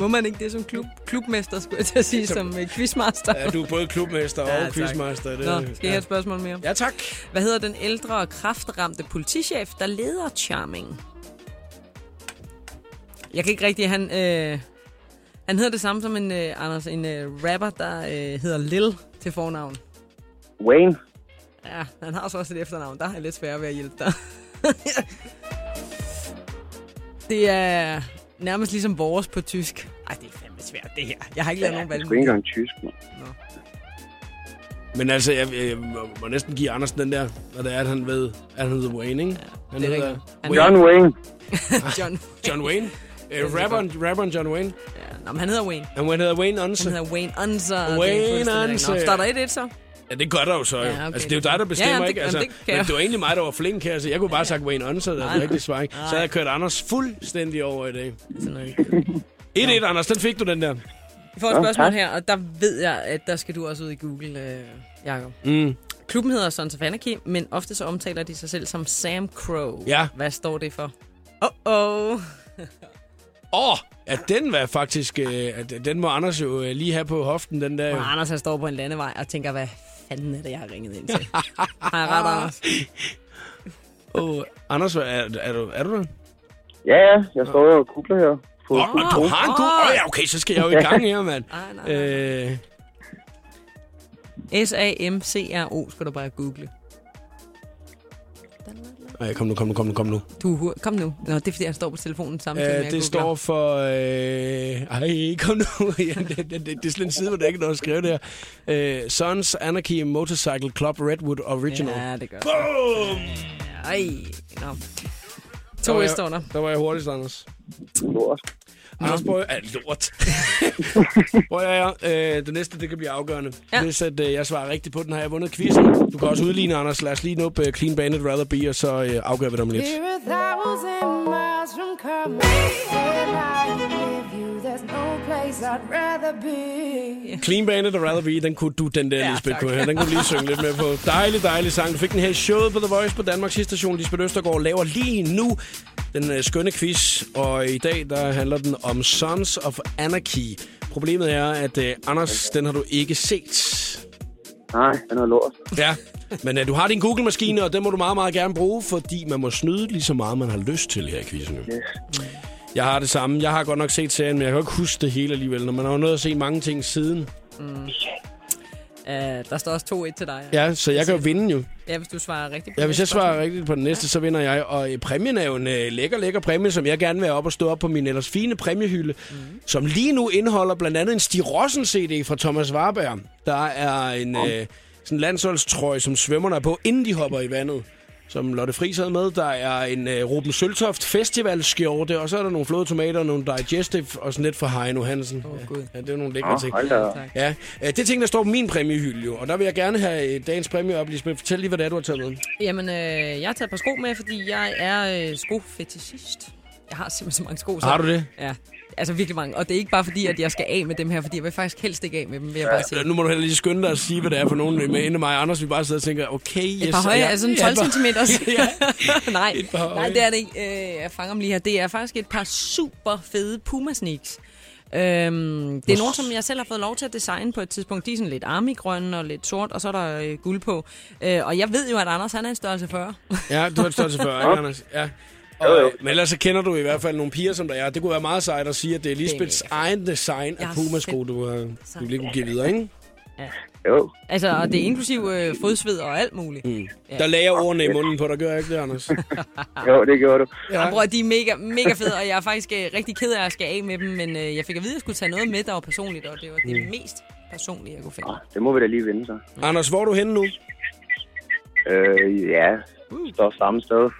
Må man ikke det som klub, klubmester, skulle jeg til at sige, som uh, quizmaster? Ja, du er både klubmester Ja, og tak. quizmaster. Det, Nå, skal jeg have et spørgsmål mere? Ja, tak. Hvad hedder den ældre og kraftramte politichef, der leder Charming? Jeg kan ikke rigtig... Han, øh, han hedder det samme som en, øh, Anders, en øh, rapper, der øh, hedder Lil til fornavn. Wayne. Ja, han har så også et efternavn. Der jeg lidt svært ved at hjælpe dig. [LAUGHS] det er nærmest ligesom vores på tysk. Ej, det er fandme svært, det her. Jeg har ikke lavet nogen Jeg valg. skulle ikke engang tysk, mand. Men altså, jeg, jeg må, må næsten give Andersen den der, hvad det er, at han ved, at han hedder Wayne, ikke? Han det er hedder. Han- [LAUGHS] John Wayne. John. John Wayne. Uh, rapperen, rapperen John Wayne. Ja, nå, men han hedder Wayne. Han hedder Wayne Unse. Han hedder Wayne Unser. Wayne Unser. Står der 1-1 så? Ja, det gør der jo så. Jo. Ja, okay. Altså, det er jo dig, der bestemmer, Ja, det- ikke? Altså, jamen, det men jeg. det var egentlig mig, der var flink her, så jeg kunne bare have sagt Wayne Unse, der er det rigtige svar, ikke? Så havde jeg kørt Anders fuldstændig over i dag. Sådan noget. 1-1, Anders, den fik du, den der. Vi får et spørgsmål her, og der ved jeg, at der skal du også ud i Google, øh, Jacob. Mm. Klubben hedder Sons of Anarchy, men ofte så omtaler de sig selv som Sam Crow. Ja. Hvad står det for? Oh-oh. [LAUGHS] Åh, oh, at den var faktisk... Øh, at den må Anders jo øh, lige have på hoften, den der. Og Anders han står på en landevej og tænker, hvad fanden er det, jeg har ringet ind til? har jeg ret, Anders? [LAUGHS] Oh, Anders, er, er, du, er du der? Ja, ja, jeg står og googler her. På, Åh, oh, du har en god... Åh, oh, ja, okay, så skal jeg jo i [LAUGHS] gang her, mand. Nej, nej. Øh, S-A-M-C-R-O skal du bare google. Ej, kom nu, kom nu, kom nu, kom nu. Du, kom nu. Nå, det er fordi, han står på telefonen samtidig med, Øh, jeg det står for... Øh, ej, kom nu. [LAUGHS] ja, det, det, det, det er sådan en side, hvor der ikke er noget at skrive der. Øh, Sons Anarchy Motorcycle Club Redwood Original. Ja, det gør. Boom! Ej, nå. Der To var et jeg- der. Der var jeg hurtigst, Anders. lort. Anders, prøv at... lort. [LAUGHS] prøv at øh, det næste, det kan blive afgørende. Ja. Ja. Hvis at, øh, jeg svarer rigtigt på den, har jeg vundet quizzen. Du kan også udligne, Anders. Lad os lige nå op uh, Clean Bandit Rather Be, og så øh, afgør vi det om lidt. We're a thousand miles from coming. with you, there's no place I'd rather be. Clean Bandit og Rather Be, den kunne du, den der, Ja, Lisbeth, kunne her. Den kunne du lige synge lidt med på. Dejlig, dejlig sang. Du fik den her showet på The Voice på Danmarks station. Lisbeth Østergaard laver lige nu den øh, skønne quiz, og i dag, der handler den om Sons of Anarchy. Problemet er, at øh, Anders, den har du ikke set. Nej, den er lort. Ja, men øh, du har din Google-maskine, og den må du meget, meget gerne bruge, fordi man må snyde lige så meget, man har lyst til her i quizzen. Yes. Jeg har det samme. Jeg har godt nok set serien, men jeg kan ikke huske det hele alligevel, når man har jo nået at se mange ting siden. Uh, der står også 2-1 til dig. Ja, så jeg kan jo vinde jo. Ja, hvis du svarer rigtigt på Ja, hvis jeg spørgsmål. svarer rigtigt på den næste, så vinder jeg. Og øh, præmien er jo en øh, lækker, lækker præmie, som jeg gerne vil have op og stå op på min ellers fine præmiehylde, mm. som lige nu indeholder blandt andet en Stig Rossen CD fra Thomas Warberg. Der er en øh, sådan landsholdstrøje, som svømmerne er på, inden de hopper i vandet. Som Lotte Friis havde med. Der er en uh, Ruben Søltoft festivalskjorte, og så er der nogle flåede tomater, nogle digestive og sådan lidt fra Heino Hansen. Åh, Gud. Ja, det er nogle lækre Nå, ting. Ja, øh, det er ting, der står på min præmiehylde jo, og der vil jeg gerne have øh, dagens præmie op. Lisbeth, fortæl lige, hvad det er, du har taget med. Jamen, øh, jeg har taget et par sko med, fordi jeg er øh, skofetischist. Jeg har simpelthen så mange sko. Så, Har du det? Ja, altså virkelig mange. Og det er ikke bare fordi, at jeg skal af med dem her, fordi jeg vil faktisk helst ikke af med dem, vil jeg bare sige. Øh, Nu må du heller lige skynde dig at sige, hvad det er for nogen med inde mig og Anders. Vi bare sidder og tænker, okay, yes. Et par høje, ja, altså sådan ja, 12 bare- cm. ja, [LAUGHS] nej, nej, det er det ikke. Øh, jeg fanger dem lige her. Det er faktisk et par super fede Puma sneaks. Øhm, det er nogle, som jeg selv har fået lov til at designe på et tidspunkt. De er sådan lidt armigrønne og lidt sort, og så er der øh, guld på. Øh, og jeg ved jo, at Anders han er en størrelse 40. Ja, du har et størrelse før, ikke, Anders? Ja. Og, øh, men ellers så kender du i hvert fald nogle piger, som der er. Det kunne være meget sejt at sige, at det er Lisbeths egen design af Puma-sko, du, har, du lige kunne give videre, ikke? Jo. Altså, og det er inklusiv øh, fodsved og alt muligt. Mm. Ja. Der lagde jeg ordene i munden på dig, gør jeg ikke det, Anders? [LAUGHS] Jo, det gjorde du. Ja. Og bror, de er mega, mega fede, og jeg er faktisk øh, rigtig ked af at skal af med dem, men øh, jeg fik at vide, at jeg skulle tage noget med, der var personligt, og det var det mest personlige, jeg kunne finde. Det må vi da lige vinde så. Anders, hvor er du henne nu? Øh, ja, står samme sted.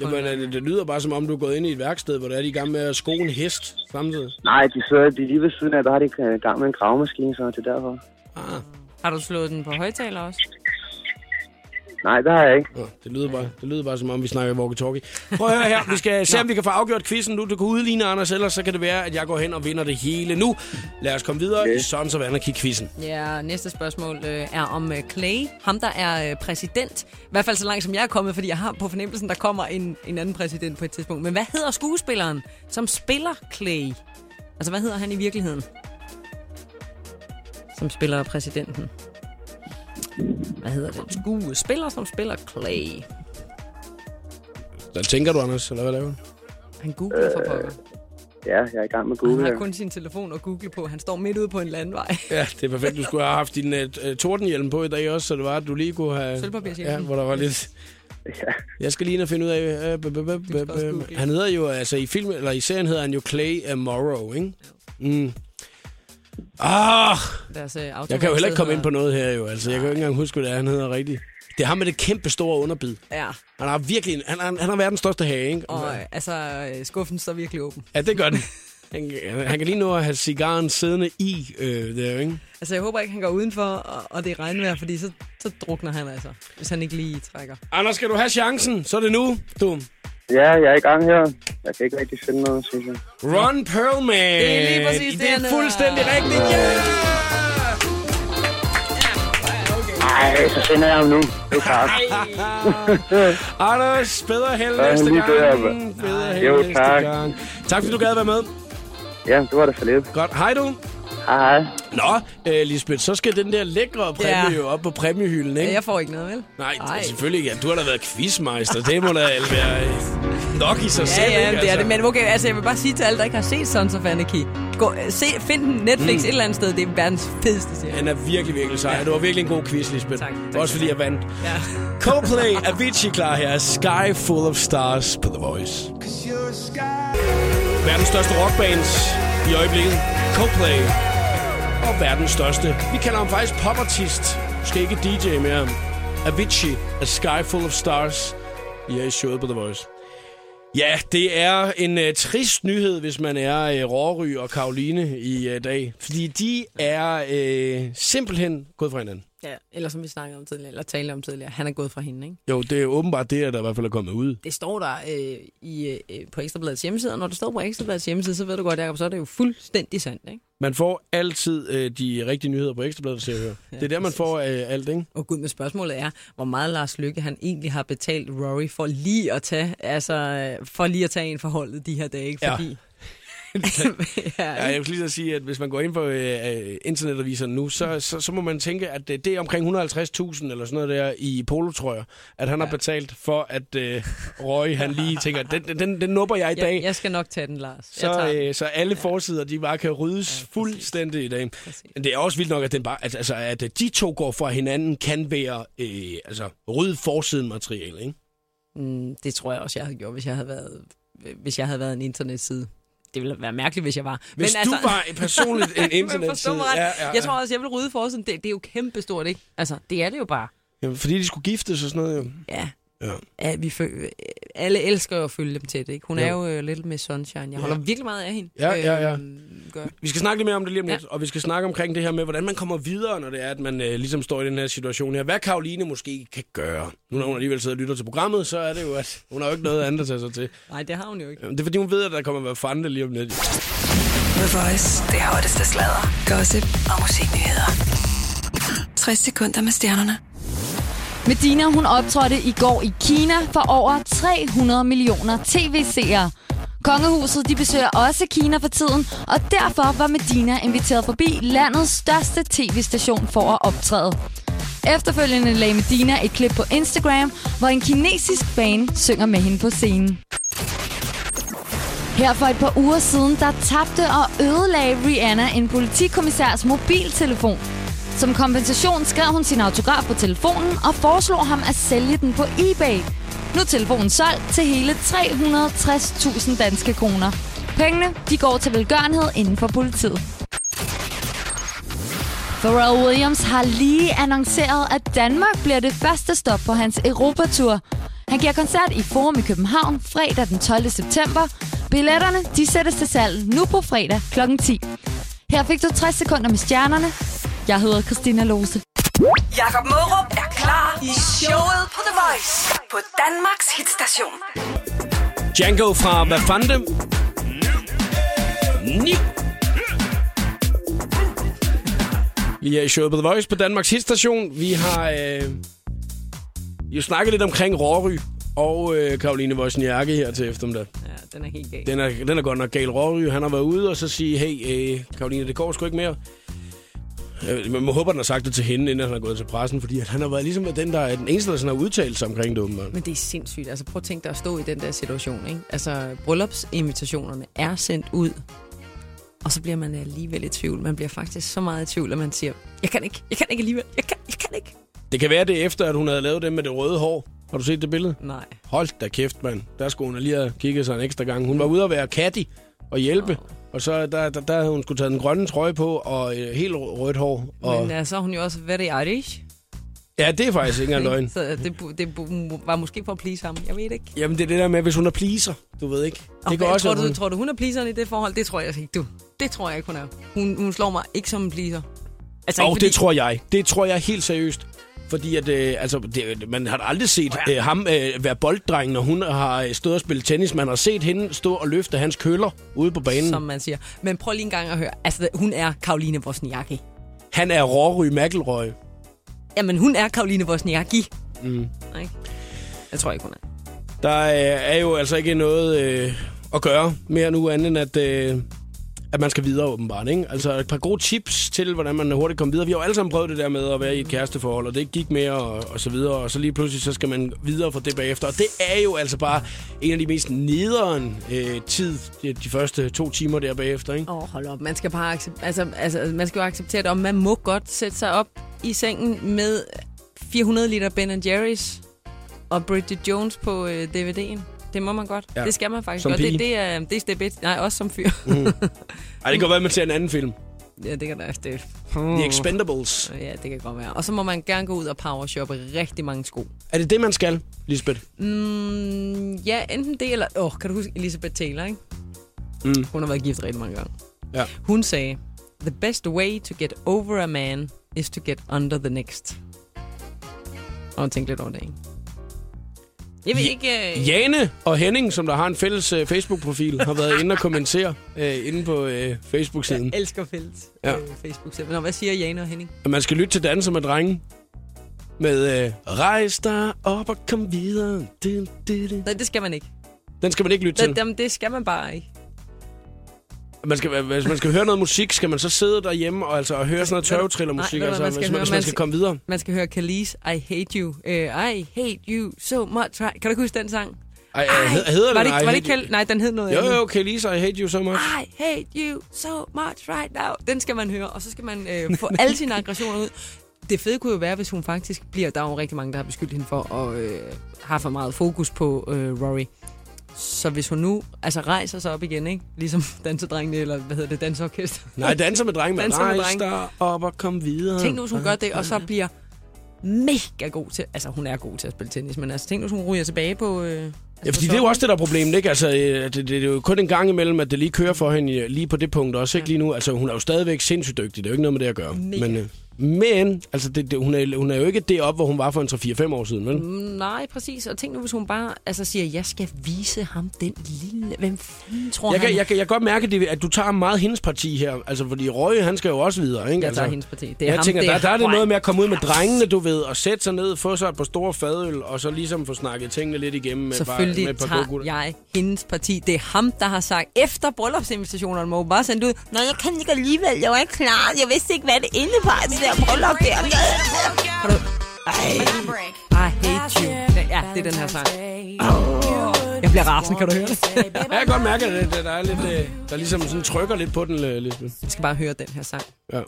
Jamen, øh, det, det lyder bare som om, du er gået ind i et værksted, hvor der er de i gang med at sko en hest samtidig. Nej, de sidder de er lige ved siden af, der har de i gang med en gravemaskine, så det er derfor. Ah, Har du slået den på højtaler også? Nej, det har jeg ikke. Nå, det, lyder bare, det lyder bare som om, vi snakker walkie-talkie. Prøv at høre her. Vi skal se, om vi kan få afgjort quizzen nu. Du kan udligne Anders, ellers så kan det være, at jeg går hen og vinder det hele nu. Lad os komme videre i Sons of Anarchy-quizzen. Ja, næste spørgsmål øh, er om øh, Clay. Ham, der er øh, præsident. I hvert fald så langt, som jeg er kommet, fordi jeg har på fornemmelsen, der kommer en, en anden præsident på et tidspunkt. Men hvad hedder skuespilleren, som spiller Clay? Altså, hvad hedder han i virkeligheden? Som spiller præsidenten. Hvad hedder den skuespiller, som spiller Clay? Hvad tænker du, Anders? Eller hvad laver du? Han googler for pokker. Ja, jeg er i gang med Han Google. har her. kun sin telefon at google på. Han står midt ude på en landvej. [LAUGHS] Ja, det er perfekt. Du skulle have haft din uh, tordenhjelm på i dag også, så det var, at du lige kunne have... Ja, hvor der var lidt... Jeg skal lige ind og finde ud af... Uh, b- b- b- b- b- han hedder jo, altså i film, eller i serien hedder han jo Clay Morrow, ikke? Mm. Ah! Deres, øh, Jeg kan jo heller ikke komme ind på noget her jo, altså. Jeg kan jo ikke engang huske, hvad det er, han hedder rigtigt. Det er ham med det kæmpe store underbid. Ja, Han har virkelig... Han, han, han har verdens største hage, ikke? og øh, altså, øh, skuffen står virkelig åben. Ja, det gør den. [LAUGHS] Han, han kan lige nå at have cigaren siddende i øh, der, ikke? Altså, jeg håber ikke, han går udenfor, og, og det er regnvejr, fordi så, så drukner han altså, hvis han ikke lige trækker. Anders, skal du have chancen? Så er det nu, du. Ja, jeg er i gang her. Jeg kan ikke rigtig finde noget, synes jeg. Ron Perlman. Det er lige præcis det, det er fuldstændig rigtigt. Yeah! Nej, så finder jeg ham nu. Det er klart. [LAUGHS] Anders, bedre held Ja, næste lige bedre, gang. mand. Bedre held Jo, næste tak. gang. Tak fordi du gad være med. Ja, det var da for lidt. Godt. Hej du. Hej. Nå, øh, Lisbeth, så skal den der lækre præmie Ja. jo op på præmiehylden, ikke? Ja, jeg får ikke noget, vel? Nej, Ej. selvfølgelig ikke. Ja, Du har da været quizmeister. Det må da være øh, nok i sig Ja, selv, ja, ikke? det er det. Men okay, altså, jeg vil bare sige til alle, der ikke har set Sons of Anarchy. Gå, se, find den Netflix mm. et eller andet sted. Det er verdens fedeste serie. Han er virkelig, virkelig sej. Det var virkelig en god quiz, Lisbeth. Tak, tak, Også fordi jeg vandt. Ja. Coldplay, Avicii klar her. Sky Full of Stars på The Voice. Verdens største rockbands i øjeblikket. Coldplay. Og verdens største. Vi kalder ham faktisk popartist. Måske ikke DJ mere. Avicii, A Sky Full of Stars. Er i showet på The Voice. Ja, det er en uh, trist nyhed, hvis man er uh, Råry og Karoline i uh, dag. Fordi de er uh, simpelthen gået fra hinanden. ja. Eller som vi snakkede om tidligere, eller talte om tidligere. Han er gået fra hende, ikke? Jo, det er åbenbart det, der i hvert fald er kommet ud. Det står der øh, i, øh, på Ekstrabladets hjemmeside, og når det står på Ekstrabladets hjemmeside, så ved du godt, Jacob, så er det jo fuldstændig sandt, ikke? Man får altid øh, de rigtige nyheder på Ekstrabladet, ser jeg høre. [LAUGHS] Det er der, man får øh, alt, ikke? Og gud, men spørgsmålet er, hvor meget Lars Lykke han egentlig har betalt Rory for lige at tage, altså, øh, for lige at tage en forholdet de her dage, ikke? Ja. Fordi... Ja, [LAUGHS] ja, jeg vil lige så sige, at hvis man går ind på øh, øh, internetaviserne nu, så, så, så må man tænke, at det, det er omkring 150.000 eller sådan noget der i polotrøjer, at han ja. har betalt for, at øh, Røge, han lige [LAUGHS] tænker, den, den, den nupper jeg i dag. jeg, jeg skal nok tage den, Lars. Så, den. øh, så alle forsider, de bare kan ryddes ja, fuldstændig i dag. Men det er også vildt nok, at, den bare, at, altså, at de to går fra hinanden, kan være øh, altså, rydde forsiden materiale, ikke? Mm, det tror jeg også, jeg havde gjort, hvis jeg havde været, hvis jeg havde været en internetside. Det ville være mærkeligt, hvis jeg var. Hvis du var personligt en [LAUGHS] Men internetside, ja, ja, ja. Jeg tror også, jeg vil rydde forsiden. Det, det er jo kæmpestort, ikke? Altså, det er det jo bare. Jamen, fordi de skulle giftes og sådan noget, jo. Ja, Ja. Ja, vi føl- alle elsker jo at følge dem tæt, ikke? Hun Jo. er jo øh, lidt med Sunshine. Jeg Ja. holder virkelig meget af hende. Ja, ja, ja. Øhm, gør. Vi skal snakke lidt mere om det lige om lidt, Ja. og vi skal snakke omkring det her med, hvordan man kommer videre, når det er, at man øh, ligesom står i den her situation her. Hvad Karoline måske kan gøre. Nu når hun alligevel sidder og lytter til programmet, så er det jo, at hun har jo ikke noget andet at tage sig til. Nej, det har hun jo ikke. Jamen, Det er fordi, hun ved, at der kommer at være fande lige om lidt. The Voice. Det hotteste sladder, gossip og musiknyheder. 60 sekunder med stjernerne. Medina, hun optrådte i går i Kina for over 300 millioner tv-seere. Kongehuset de besøger også Kina for tiden, og derfor var Medina inviteret forbi landets største tv-station for at optræde. Efterfølgende lagde Medina et klip på Instagram, hvor en kinesisk fan synger med hende på scenen. Her for et par uger siden, der tabte og ødelagde Rihanna en politikommissærs mobiltelefon. Som kompensation skrev hun sin autograf på telefonen og foreslog ham at sælge den på eBay. Nu er telefonen solgt til hele 360.000 danske kroner. Pengene de går til velgørenhed inden for politiet. Pharrell Williams har lige annonceret, at Danmark bliver det første stop på hans Europatur. Han giver koncert i Forum i København fredag den 12. september. Billetterne de sættes til salg nu på fredag kl. 10. Her fik du 60 sekunder med stjernerne. Jeg hedder Christina Lose. Jakob Mørup er klar i showet på The Voice på Danmarks hitstation. Django fra Hvad fanden Ni. Vi er i showet på The Voice på Danmarks hitstation. Vi har øh, jo snakket lidt omkring Råry og øh, Karoline Wozniacki her til eftermiddag. Ja, den er helt gal. Den er, den er godt nok gal. Råry, han har været ude og så sige, hey, øh, Karoline, det går sgu ikke mere. Øh, Man må håbe, at han har sagt det til hende, inden han har gået til pressen, fordi at han har været ligesom den, der er den eneste, der sådan har udtalt sig omkring det, åbenbart. Men det er sindssygt. Altså, prøv at tænke dig at stå i den der situation, ikke? Altså, bryllupsinvitationerne er sendt ud, og så bliver man alligevel i tvivl. Man bliver faktisk så meget i tvivl, at man siger, jeg kan ikke, jeg kan ikke alligevel, jeg kan, jeg kan ikke. Det kan være det efter, at hun havde lavet det med det røde hår. Har du set det billede? Nej. Hold da kæft, mand. Der skulle hun lige have kigget sig en ekstra gang. Hun var ude at være Katty og hjælpe. Åh. Og så der, der, der havde hun skulle tage den grønne trøje på og øh, helt rødt hår. Og, Men uh, så er hun jo også very Irish. ja, det er faktisk ikke engang løgn. Så det, det var måske for at please ham. Jeg ved ikke. Jamen, det er det der med, hvis hun er pleaser. Du ved ikke. Det Okay, går også, tror, du, hun... tror du, hun er pleaseren i det forhold? Det tror jeg ikke, du. Det tror jeg ikke, hun er. Hun, hun slår mig ikke som en pleaser. Altså, Og ikke det tror jeg. Det tror jeg helt seriøst. Fordi at, øh, altså, det, man har aldrig set øh, ham øh, være bolddreng, når hun har øh, stået og spillet tennis. Man har set hende stå og løfte hans køller ude på banen. som man siger. Men prøv lige en gang at høre. Altså, hun er Karoline Wozniacki. Han er Rory McIlroy. Jamen, hun er Karoline Wozniacki. Mm. Ikke? Jeg tror ikke, hun er. Der øh, er jo altså ikke noget øh, at gøre mere nu, andet end at, øh, at man skal videre åbenbart. Ikke? Altså et par gode tips til, hvordan man hurtigt kommer videre. Vi har jo alle sammen prøvet det der med at være i et kæresteforhold, og det ikke gik mere og, og så videre. Og så lige pludselig, så skal man videre fra det bagefter. Og det er jo altså bare en af de mest nederen øh, tid, de, de første to timer der bagefter. Ikke? Åh, oh, hold op. Man skal, bare accept- altså, altså, man skal jo acceptere det, og man må godt sætte sig op i sengen med 400 liter Ben Jerry's og Bridget Jones på øh, DVD'en. Det må man godt. Ja. Det skal man faktisk Som godt. pige. Det, det, er, det er step et. Nej, også som fyr. Mm. [LAUGHS] Ej, det kan godt være, at man ser en anden film. ja, det kan da det. The Expendables. Ja, det kan godt være. Og så må man gerne gå ud og powershoppe rigtig mange sko. Er det det, man skal, Lisbeth? Mm, ja, enten det eller... Åh, oh, kan du huske Elizabeth Taylor, ikke? Mm. Hun har været gift rigtig mange gange. Ja. Hun sagde, The best way to get over a man is to get under the next. Og hun tænkte lidt over det, ikke? Jeg Ja- ikke... Øh... Jane og Henning, som der har en fælles øh, Facebook-profil, har været inde og kommentere øh, inde på øh, Facebook-siden. Jeg elsker fælles Ja. øh, facebook -side. Nå, hvad siger Jane og Henning? Og man skal lytte til Danser med drenge. Med øh, Rejs dig op og kom videre. Du, du, du. Nej, det skal man ikke. Den skal man ikke lytte til. Det, jamen, det skal man bare ikke. Man skal, hvis man skal høre noget musik, skal man så sidde derhjemme og, altså, og høre sådan noget tørvetrillermusik, altså, man skal hvis, man, høre? hvis man Man skal komme videre. Man skal høre Khalees I Hate You. Uh, I hate you so much. Kan du ikke huske den sang? Ej, Ej, hed- hedder var den det, I var det Khal- Nej, den hed noget Jo, andet. jo, okay, Lisa, I hate you so much. I hate you so much right now. Den skal man høre, og så skal man øh, få alle sine aggressioner ud. Det fede kunne jo være, hvis hun faktisk bliver... Der er jo rigtig mange, der har beskyldt hende for at øh, have for meget fokus på øh, Rory. Så hvis hun nu altså rejser sig op igen, ikke? ligesom [LAUGHS] dansedrengene, eller hvad hedder det, dansorkester. Nej, danser med drenge. Man Danser med rejs drenge. dig op og kom videre. Tænk nu, hvis hun gør det, og så bliver mega god til... Altså, hun er god til at spille tennis, men altså, tænk nu, hvis hun ryger tilbage på... Øh, altså Ja, fordi det er jo også det, der er problemet, ikke? Altså, øh, det, det, det er jo kun en gang imellem, at det lige kører for hende lige på det punkt også, ikke lige nu. Altså, hun er jo stadigvæk sindssygt dygtig, det er jo ikke noget med det at gøre. Mega. Men, øh, men altså, det, det, hun, er, hun er jo ikke deroppe, hvor hun var for en 3-4-5 år siden, vel? Mm, Nej, præcis. Og tænk nu, hvis hun bare altså, siger, jeg skal vise ham den lille... Hvem fanden tror Jeg han? kan, jeg, kan, jeg kan godt mærke, det, at du tager meget hendes parti her. Altså, fordi Røge, han skal jo også videre, ikke? Jeg altså, tager hendes parti. Det er jeg ham, tænker, det er der, der er det noget med at komme ud med drengene, du ved, og sætte sig ned, få sig et par store fadøl, og så ligesom få snakket tingene lidt igennem med, Selvfølgelig bare, med et par tager gode gutter. jeg hendes parti. Det er ham, der har sagt, efter bryllupsinvitationerne må hun bare sende ud, Nå, jeg kan ikke alligevel, jeg var ikke klar, jeg vidste ikke, hvad det indebar, det der bryllup der. Kan du... Ej, I hate you. Ja, det er den her sang. Oh, jeg bliver rasende, kan du høre det? Ja, jeg kan godt mærke, at det, der er lidt, øh, der ligesom sådan trykker lidt på den, øh, Lisbeth. Jeg skal bare høre den her sang. Ja.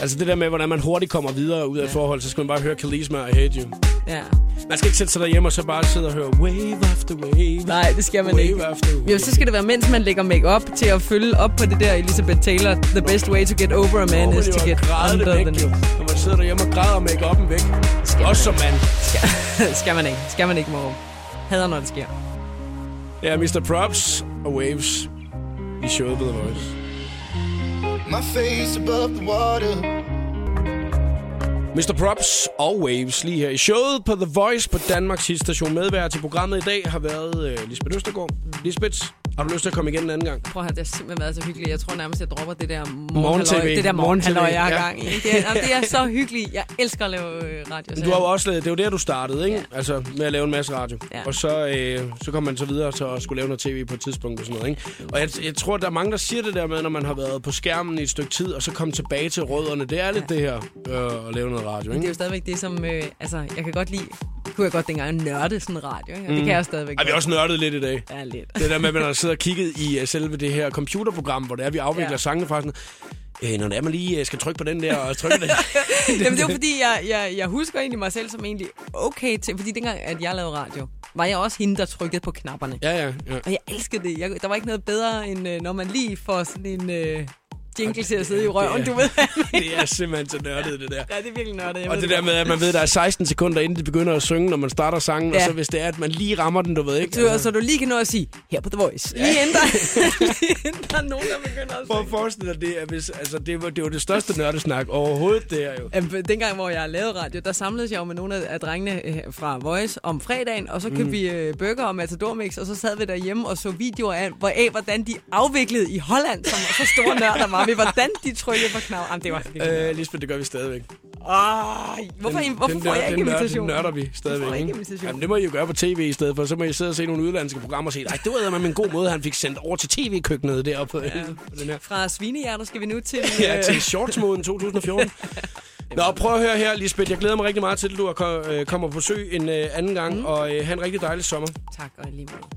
Altså det der med, hvordan man hurtigt kommer videre ud af et forhold, så skal man bare høre Kalisma og Hate You. Ja. Man skal ikke sætte sig derhjemme og så bare sidde og høre wave after wave. Nej, det skal man wave ikke. After wave. Jo, så skal det være, mens man lægger make til at følge op på det der Elizabeth Taylor. The best way to get over a man Åh, is to get under the væk, jo. knee. Når man sidder derhjemme og græder make up'en væk. Også som mand. Skal, [LAUGHS] skal man ikke. Skal man ikke, Morum. Hader, når det sker. Ja, Mr. Props og Waves i showet The Voice. My face above the water. Mr. Props og Waves lige her i showet på The Voice på Danmarks station. Medvært til programmet i dag har været uh, Lisbeth Østergaard. Lisbeth, har du lyst til at komme igen en anden gang? Prøv at høre, det har simpelthen været så hyggeligt. Jeg tror nærmest, jeg dropper det der morgenhalløj. Det der morgenhalløj, jeg har Ja. gang i. Det er, det er så hyggeligt. Jeg elsker at lave øh, radio. så Du har jo også det er jo der, du startede, ikke? Ja. Altså med at lave en masse radio. Ja. Og så, øh, så kom man så videre så og skulle lave noget tv på et tidspunkt og sådan noget, ikke? Og jeg, jeg tror, der er mange, der siger det der med, når man har været på skærmen i et stykke tid, og så komme tilbage til rødderne. Det er lidt det her, øh, at lave noget radio, Men det er ikke? jo stadigvæk det, som... Øh, altså, jeg kan godt lide... Kunne jeg godt dengang nørde sådan en radio, ikke? Og det kan jeg stadigvæk Ej, vi har også nørdet lidt i dag. Ja, lidt. Det der med, at man har siddet og kigget i uh, selve det her computerprogram, hvor det er, vi afvikler Ja. sangene fra sådan, øh, når det er, man lige øh, skal trykke på den der og trykke den. [LAUGHS] [LAUGHS] Jamen, det var fordi, jeg, jeg, jeg husker egentlig mig selv som egentlig okay til... Fordi dengang, at jeg lavede radio, var jeg også hende, der trykkede på knapperne. ja, ja, ja. Og jeg elskede det. Jeg, der var ikke noget bedre, end øh, når man lige får sådan en øh, jingle til at sidde i røven, det er- du ved. [LAUGHS] Det er simpelthen så nørdet, det der. ja, det er virkelig nørdet. Jeg Og ved det der med, at man ved, at der er 16 sekunder, inden de begynder at synge, når man starter sangen, ja. Ja. og så hvis det er, at man lige rammer den, du ved ikke. Så, så du lige kan nå at sige, her på The Voice. Lige inden der, lige [LAUGHS] [LAUGHS] inden der er nogen, der begynder at Prøv at synge. forestille dig det, at hvis, altså, det, var, det var det største nørdesnak overhovedet, det her jo. Jamen, dengang, hvor jeg lavede radio, der samledes jeg jo med nogle af, drengene øh, fra Voice om fredagen, og så købte mm. vi øh, burger og Matador Mix, og så sad vi derhjemme og så videoer af, hvor af hvordan de afviklede i Holland, som så store nørder var vi, hvordan de trykkede på knap. Jamen, det var Øh, Lisbeth, det gør vi stadigvæk. Ej, hvorfor, den, hvorfor den får jeg ikke den invitation? Den nørder vi stadigvæk, ikke invitation? Jamen, det må I jo gøre på tv i stedet for. Så må I sidde og se nogle udlandske programmer og sige, ej, det var med en god måde, han fik sendt over til tv-køkkenet deroppe ja. [LAUGHS] den her. Fra svinehjerter skal vi nu til... [LAUGHS] Ja, øh, til shortsmoden [LAUGHS] 2014. Nå, prøv at høre her, Lisbeth. Jeg glæder mig rigtig meget til, at du øh, kommer på besøg en øh, anden gang, mm. og øh, have en rigtig dejlig sommer. Tak, og lige måde.